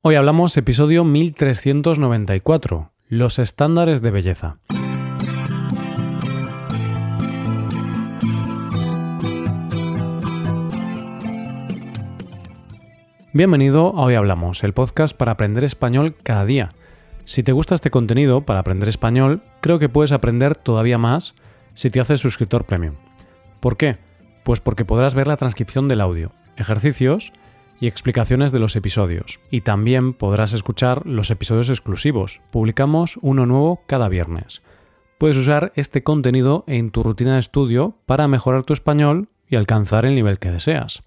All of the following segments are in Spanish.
Hoy hablamos episodio 1394, los estándares de belleza. Bienvenido a Hoy Hablamos, el podcast para aprender español cada día. Si te gusta este contenido para aprender español, creo que puedes aprender todavía más si te haces suscriptor premium. ¿Por qué? Pues porque podrás ver la transcripción del audio, ejercicios y explicaciones de los episodios. Y también podrás escuchar los episodios exclusivos. Publicamos uno nuevo cada viernes. Puedes usar este contenido en tu rutina de estudio para mejorar tu español y alcanzar el nivel que deseas.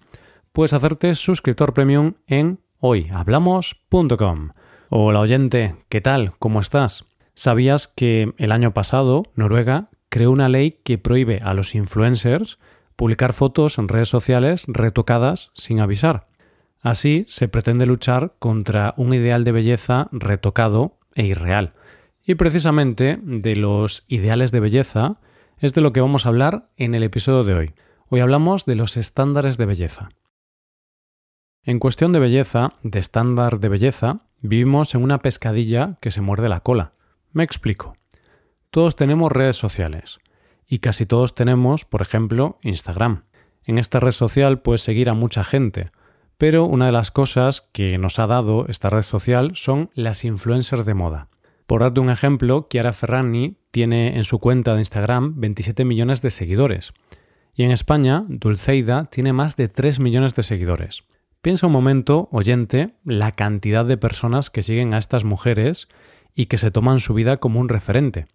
Puedes hacerte suscriptor premium en hoyhablamos.com. Hola oyente, ¿qué tal? ¿Cómo estás? ¿Sabías que el año pasado Noruega creó una ley que prohíbe a los influencers publicar fotos en redes sociales retocadas sin avisar? Así se pretende luchar contra un ideal de belleza retocado e irreal. Y precisamente de los ideales de belleza es de lo que vamos a hablar en el episodio de hoy. Hoy hablamos de los estándares de belleza. En cuestión de belleza, de estándar de belleza, vivimos en una pescadilla que se muerde la cola. Me explico. Todos tenemos redes sociales y casi todos tenemos, por ejemplo, Instagram. En esta red social puedes seguir a mucha gente, pero una de las cosas que nos ha dado esta red social son las influencers de moda. Por darte un ejemplo, Chiara Ferrani tiene en su cuenta de Instagram 27 millones de seguidores. Y en España, Dulceida tiene más de 3 millones de seguidores. Piensa un momento, oyente, la cantidad de personas que siguen a estas mujeres y que se toman su vida como un referente.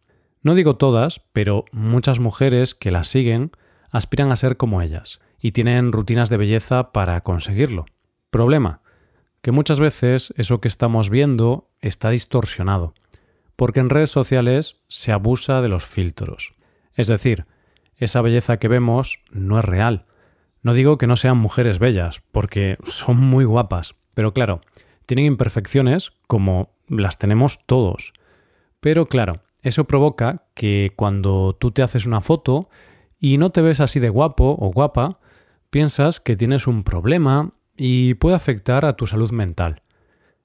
No digo todas, pero muchas mujeres que las siguen aspiran a ser como ellas y tienen rutinas de belleza para conseguirlo. Problema, que muchas veces eso que estamos viendo está distorsionado, porque en redes sociales se abusa de los filtros. Es decir, esa belleza que vemos no es real. No digo que no sean mujeres bellas, porque son muy guapas, pero claro, tienen imperfecciones como las tenemos todos. Pero claro, eso provoca que cuando tú te haces una foto y no te ves así de guapo o guapa, piensas que tienes un problema y puede afectar a tu salud mental.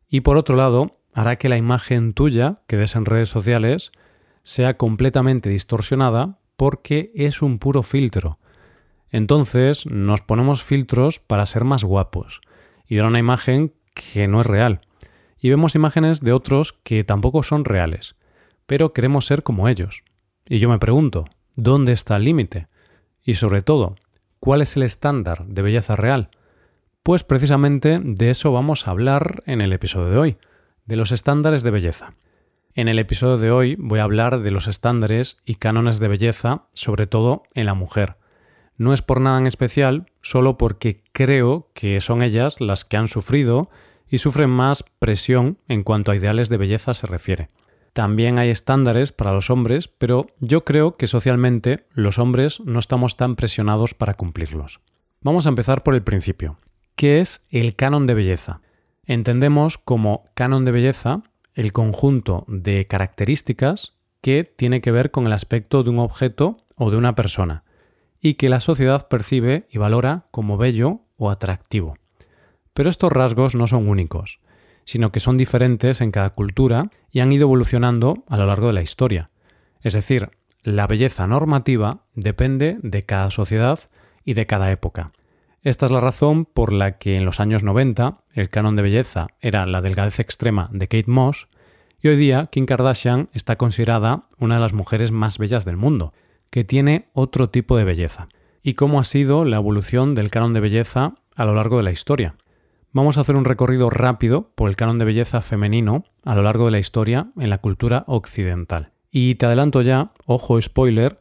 Y por otro lado, hará que la imagen tuya que des en redes sociales sea completamente distorsionada porque es un puro filtro. Entonces nos ponemos filtros para ser más guapos y dar una imagen que no es real. Y vemos imágenes de otros que tampoco son reales, pero queremos ser como ellos. Y yo me pregunto, ¿dónde está el límite? Y sobre todo, ¿cuál es el estándar de belleza real? Pues precisamente de eso vamos a hablar en el episodio de hoy, de los estándares de belleza. En el episodio de hoy voy a hablar de los estándares y cánones de belleza, sobre todo en la mujer. No es por nada en especial, solo porque creo que son ellas las que han sufrido y sufren más presión en cuanto a ideales de belleza se refiere. También hay estándares para los hombres, pero yo creo que socialmente los hombres no estamos tan presionados para cumplirlos. Vamos a empezar por el principio. ¿Qué es el canon de belleza? Entendemos como canon de belleza el conjunto de características que tiene que ver con el aspecto de un objeto o de una persona y que la sociedad percibe y valora como bello o atractivo. Pero estos rasgos no son únicos, sino que son diferentes en cada cultura y han ido evolucionando a lo largo de la historia. Es decir, la belleza normativa depende de cada sociedad y de cada época. Esta es la razón por la que en los años 90 el canon de belleza era la delgadez extrema de Kate Moss y hoy día Kim Kardashian está considerada una de las mujeres más bellas del mundo, que tiene otro tipo de belleza. ¿Y cómo ha sido la evolución del canon de belleza a lo largo de la historia? Vamos a hacer un recorrido rápido por el canon de belleza femenino a lo largo de la historia en la cultura occidental. Y te adelanto ya, ojo spoiler,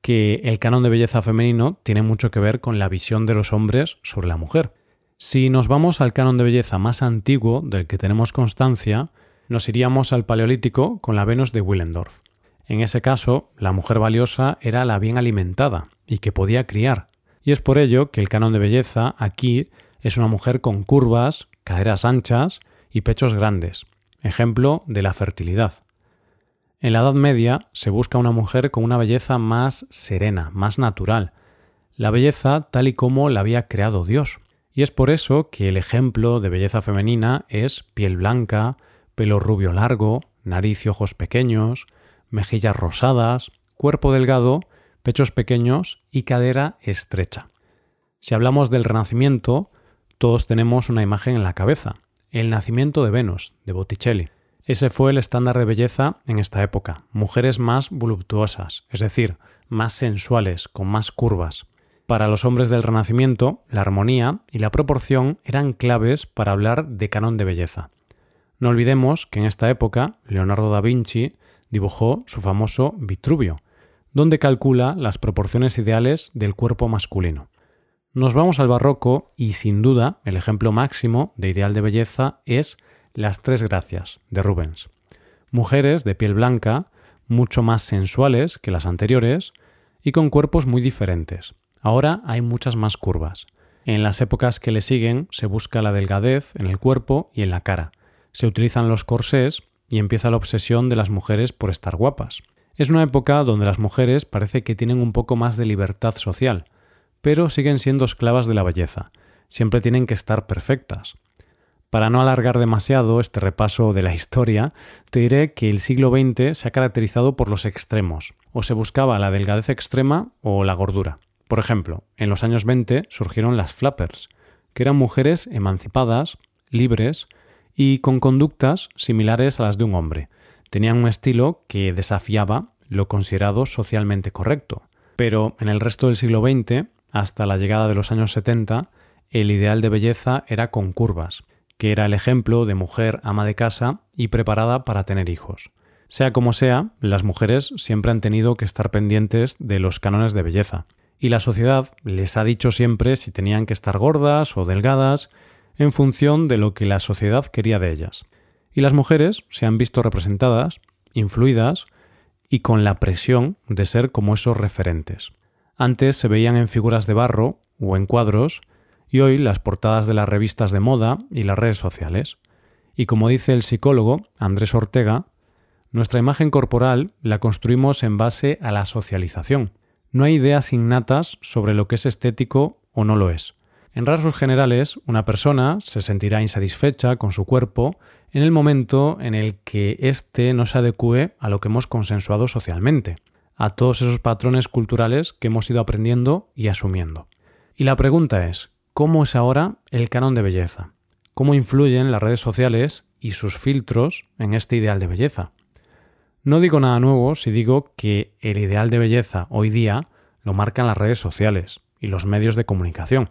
que el canon de belleza femenino tiene mucho que ver con la visión de los hombres sobre la mujer. Si nos vamos al canon de belleza más antiguo del que tenemos constancia, nos iríamos al Paleolítico con la Venus de Willendorf. En ese caso, la mujer valiosa era la bien alimentada y que podía criar. Y es por ello que el canon de belleza aquí es una mujer con curvas, caderas anchas y pechos grandes, ejemplo de la fertilidad. En la Edad Media se busca una mujer con una belleza más serena, más natural, la belleza tal y como la había creado Dios. Y es por eso que el ejemplo de belleza femenina es piel blanca, pelo rubio largo, nariz y ojos pequeños, mejillas rosadas, cuerpo delgado, pechos pequeños y cadera estrecha. Si hablamos del Renacimiento, todos tenemos una imagen en la cabeza, el nacimiento de Venus, de Botticelli. Ese fue el estándar de belleza en esta época, mujeres más voluptuosas, es decir, más sensuales, con más curvas. Para los hombres del Renacimiento, la armonía y la proporción eran claves para hablar de canon de belleza. No olvidemos que en esta época Leonardo da Vinci dibujó su famoso Vitruvio, donde calcula las proporciones ideales del cuerpo masculino. Nos vamos al barroco y sin duda el ejemplo máximo de ideal de belleza es las Tres Gracias de Rubens. Mujeres de piel blanca, mucho más sensuales que las anteriores y con cuerpos muy diferentes. Ahora hay muchas más curvas. En las épocas que le siguen se busca la delgadez en el cuerpo y en la cara. Se utilizan los corsés y empieza la obsesión de las mujeres por estar guapas. Es una época donde las mujeres parece que tienen un poco más de libertad social, pero siguen siendo esclavas de la belleza. Siempre tienen que estar perfectas. Para no alargar demasiado este repaso de la historia, te diré que el siglo XX se ha caracterizado por los extremos. O se buscaba la delgadez extrema o la gordura. Por ejemplo, en los años 20 surgieron las flappers, que eran mujeres emancipadas, libres y con conductas similares a las de un hombre. Tenían un estilo que desafiaba lo considerado socialmente correcto. Pero en el resto del siglo XX, hasta la llegada de los años 70, el ideal de belleza era con curvas, que era el ejemplo de mujer ama de casa y preparada para tener hijos. Sea como sea, las mujeres siempre han tenido que estar pendientes de los cánones de belleza, y la sociedad les ha dicho siempre si tenían que estar gordas o delgadas en función de lo que la sociedad quería de ellas. Y las mujeres se han visto representadas, influidas y con la presión de ser como esos referentes. Antes se veían en figuras de barro o en cuadros y hoy las portadas de las revistas de moda y las redes sociales. Y como dice el psicólogo Andrés Ortega, nuestra imagen corporal la construimos en base a la socialización. No hay ideas innatas sobre lo que es estético o no lo es. En rasgos generales, una persona se sentirá insatisfecha con su cuerpo en el momento en el que éste no se adecue a lo que hemos consensuado socialmente, a todos esos patrones culturales que hemos ido aprendiendo y asumiendo. Y la pregunta es, ¿Cómo es ahora el canon de belleza? ¿Cómo influyen las redes sociales y sus filtros en este ideal de belleza? No digo nada nuevo si digo que el ideal de belleza hoy día lo marcan las redes sociales y los medios de comunicación.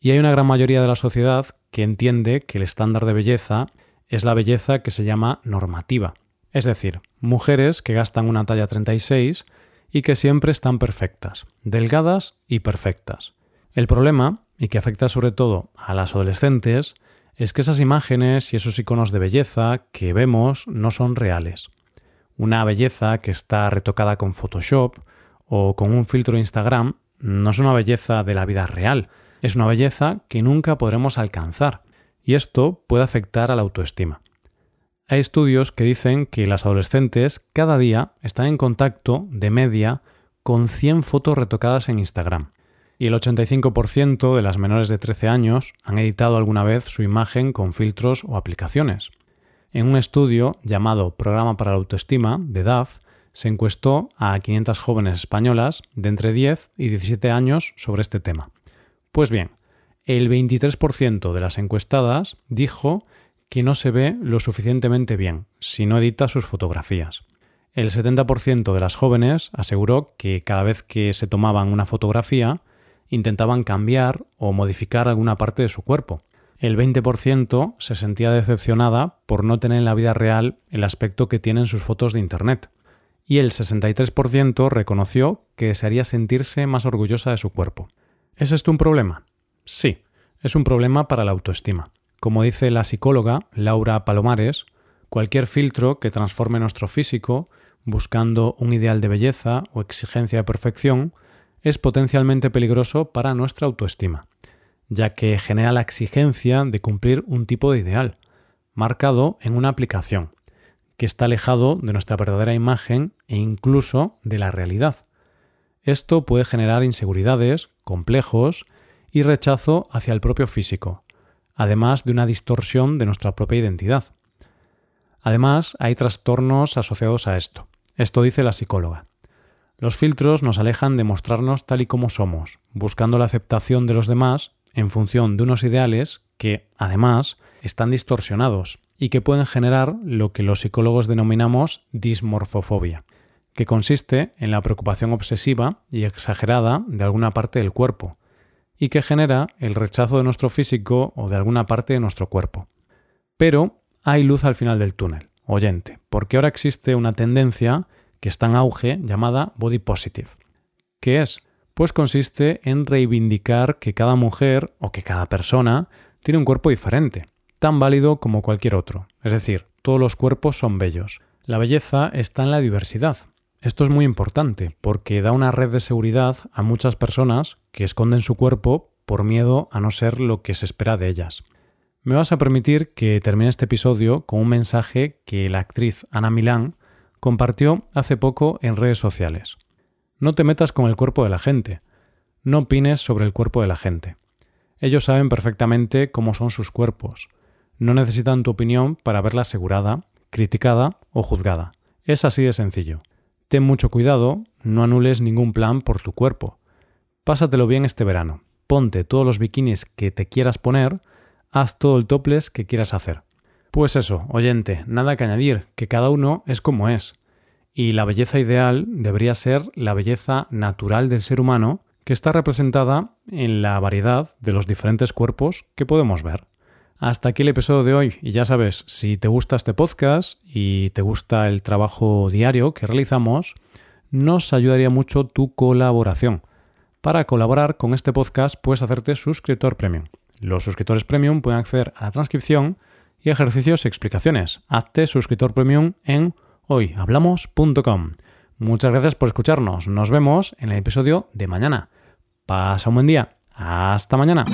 Y hay una gran mayoría de la sociedad que entiende que el estándar de belleza es la belleza que se llama normativa, es decir, mujeres que gastan una talla 36 y que siempre están perfectas, delgadas y perfectas. El problema y que afecta sobre todo a las adolescentes es que esas imágenes y esos iconos de belleza que vemos no son reales. Una belleza que está retocada con Photoshop o con un filtro de Instagram no es una belleza de la vida real, es una belleza que nunca podremos alcanzar, y esto puede afectar a la autoestima. Hay estudios que dicen que las adolescentes cada día están en contacto de media con 100 fotos retocadas en Instagram y el 85% de las menores de 13 años han editado alguna vez su imagen con filtros o aplicaciones. En un estudio llamado Programa para la Autoestima de DAF, se encuestó a 500 jóvenes españolas de entre 10 y 17 años sobre este tema. Pues bien, el 23% de las encuestadas dijo que no se ve lo suficientemente bien si no edita sus fotografías. El 70% de las jóvenes aseguró que cada vez que se tomaban una fotografía intentaban cambiar o modificar alguna parte de su cuerpo. El 20% se sentía decepcionada por no tener en la vida real el aspecto que tienen sus fotos de Internet. Y el 63% reconoció que desearía sentirse más orgullosa de su cuerpo. ¿Es esto un problema? Sí, es un problema para la autoestima. Como dice la psicóloga Laura Palomares, cualquier filtro que transforme nuestro físico, buscando un ideal de belleza o exigencia de perfección, es potencialmente peligroso para nuestra autoestima, ya que genera la exigencia de cumplir un tipo de ideal, marcado en una aplicación, que está alejado de nuestra verdadera imagen e incluso de la realidad. Esto puede generar inseguridades, complejos y rechazo hacia el propio físico, además de una distorsión de nuestra propia identidad. Además, hay trastornos asociados a esto. Esto dice la psicóloga. Los filtros nos alejan de mostrarnos tal y como somos, buscando la aceptación de los demás en función de unos ideales que, además, están distorsionados y que pueden generar lo que los psicólogos denominamos dismorfofobia, que consiste en la preocupación obsesiva y exagerada de alguna parte del cuerpo, y que genera el rechazo de nuestro físico o de alguna parte de nuestro cuerpo. Pero hay luz al final del túnel, oyente, porque ahora existe una tendencia que está en auge llamada body positive. ¿Qué es? Pues consiste en reivindicar que cada mujer o que cada persona tiene un cuerpo diferente, tan válido como cualquier otro. Es decir, todos los cuerpos son bellos. La belleza está en la diversidad. Esto es muy importante porque da una red de seguridad a muchas personas que esconden su cuerpo por miedo a no ser lo que se espera de ellas. Me vas a permitir que termine este episodio con un mensaje que la actriz Ana Milán compartió hace poco en redes sociales. No te metas con el cuerpo de la gente. No opines sobre el cuerpo de la gente. Ellos saben perfectamente cómo son sus cuerpos. No necesitan tu opinión para verla asegurada, criticada o juzgada. Es así de sencillo. Ten mucho cuidado, no anules ningún plan por tu cuerpo. Pásatelo bien este verano. Ponte todos los bikinis que te quieras poner, haz todo el topless que quieras hacer. Pues eso, oyente, nada que añadir, que cada uno es como es. Y la belleza ideal debería ser la belleza natural del ser humano que está representada en la variedad de los diferentes cuerpos que podemos ver. Hasta aquí el episodio de hoy y ya sabes, si te gusta este podcast y te gusta el trabajo diario que realizamos, nos ayudaría mucho tu colaboración. Para colaborar con este podcast puedes hacerte suscriptor premium. Los suscriptores premium pueden acceder a la transcripción y ejercicios y explicaciones. Hazte suscriptor premium en hoyhablamos.com. Muchas gracias por escucharnos. Nos vemos en el episodio de mañana. Pasa un buen día. Hasta mañana.